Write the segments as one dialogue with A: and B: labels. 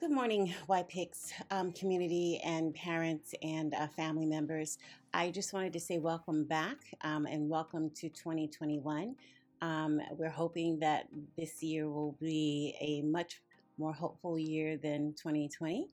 A: Good morning, YPICS um, community and parents and uh, family members. I just wanted to say welcome back um, and welcome to 2021. Um, we're hoping that this year will be a much more hopeful year than 2020.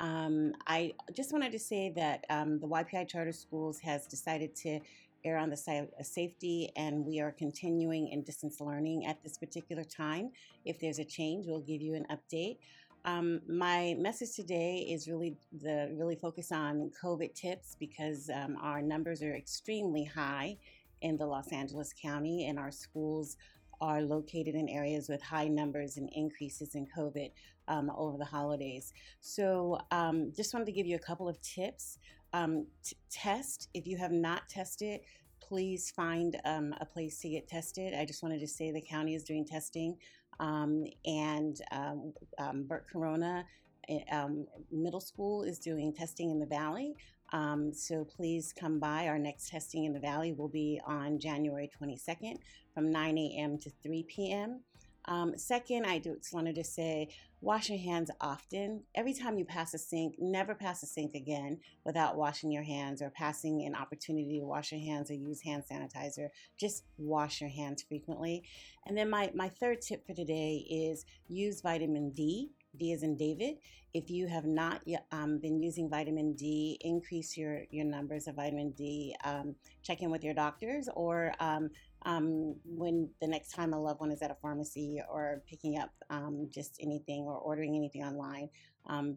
A: Um, I just wanted to say that um, the YPI Charter Schools has decided to err on the side of safety, and we are continuing in distance learning at this particular time. If there's a change, we'll give you an update. Um, my message today is really the really focus on COVID tips because um, our numbers are extremely high in the Los Angeles County, and our schools are located in areas with high numbers and increases in COVID um, over the holidays. So, um, just wanted to give you a couple of tips. Um, t- test if you have not tested please find um, a place to get tested. I just wanted to say the county is doing testing, um, and um, um Bert Corona eh, um, Middle School is doing testing in the Valley. Um, so please come by. Our next testing in the Valley will be on January 22nd from 9 a.m. to 3 p.m. Um, second, I just wanted to say wash your hands often. Every time you pass a sink, never pass a sink again without washing your hands or passing an opportunity to wash your hands or use hand sanitizer. Just wash your hands frequently. And then my, my third tip for today is use vitamin D. D is in David. If you have not yet, um, been using vitamin D, increase your, your numbers of vitamin D. Um, check in with your doctors or um, um, when the next time a loved one is at a pharmacy or picking up um, just anything or ordering anything online,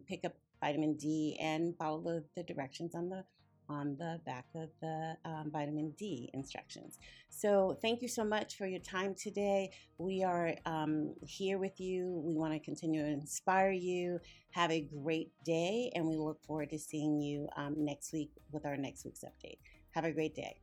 A: pick up vitamin D and follow the, the, directions on the on the back of the um, vitamin D instructions. So thank you so much for your time today. We are um, here with you. We want to continue to inspire you. Have a great day, and we look forward to seeing you um, next week with our next week's update. Have a great day.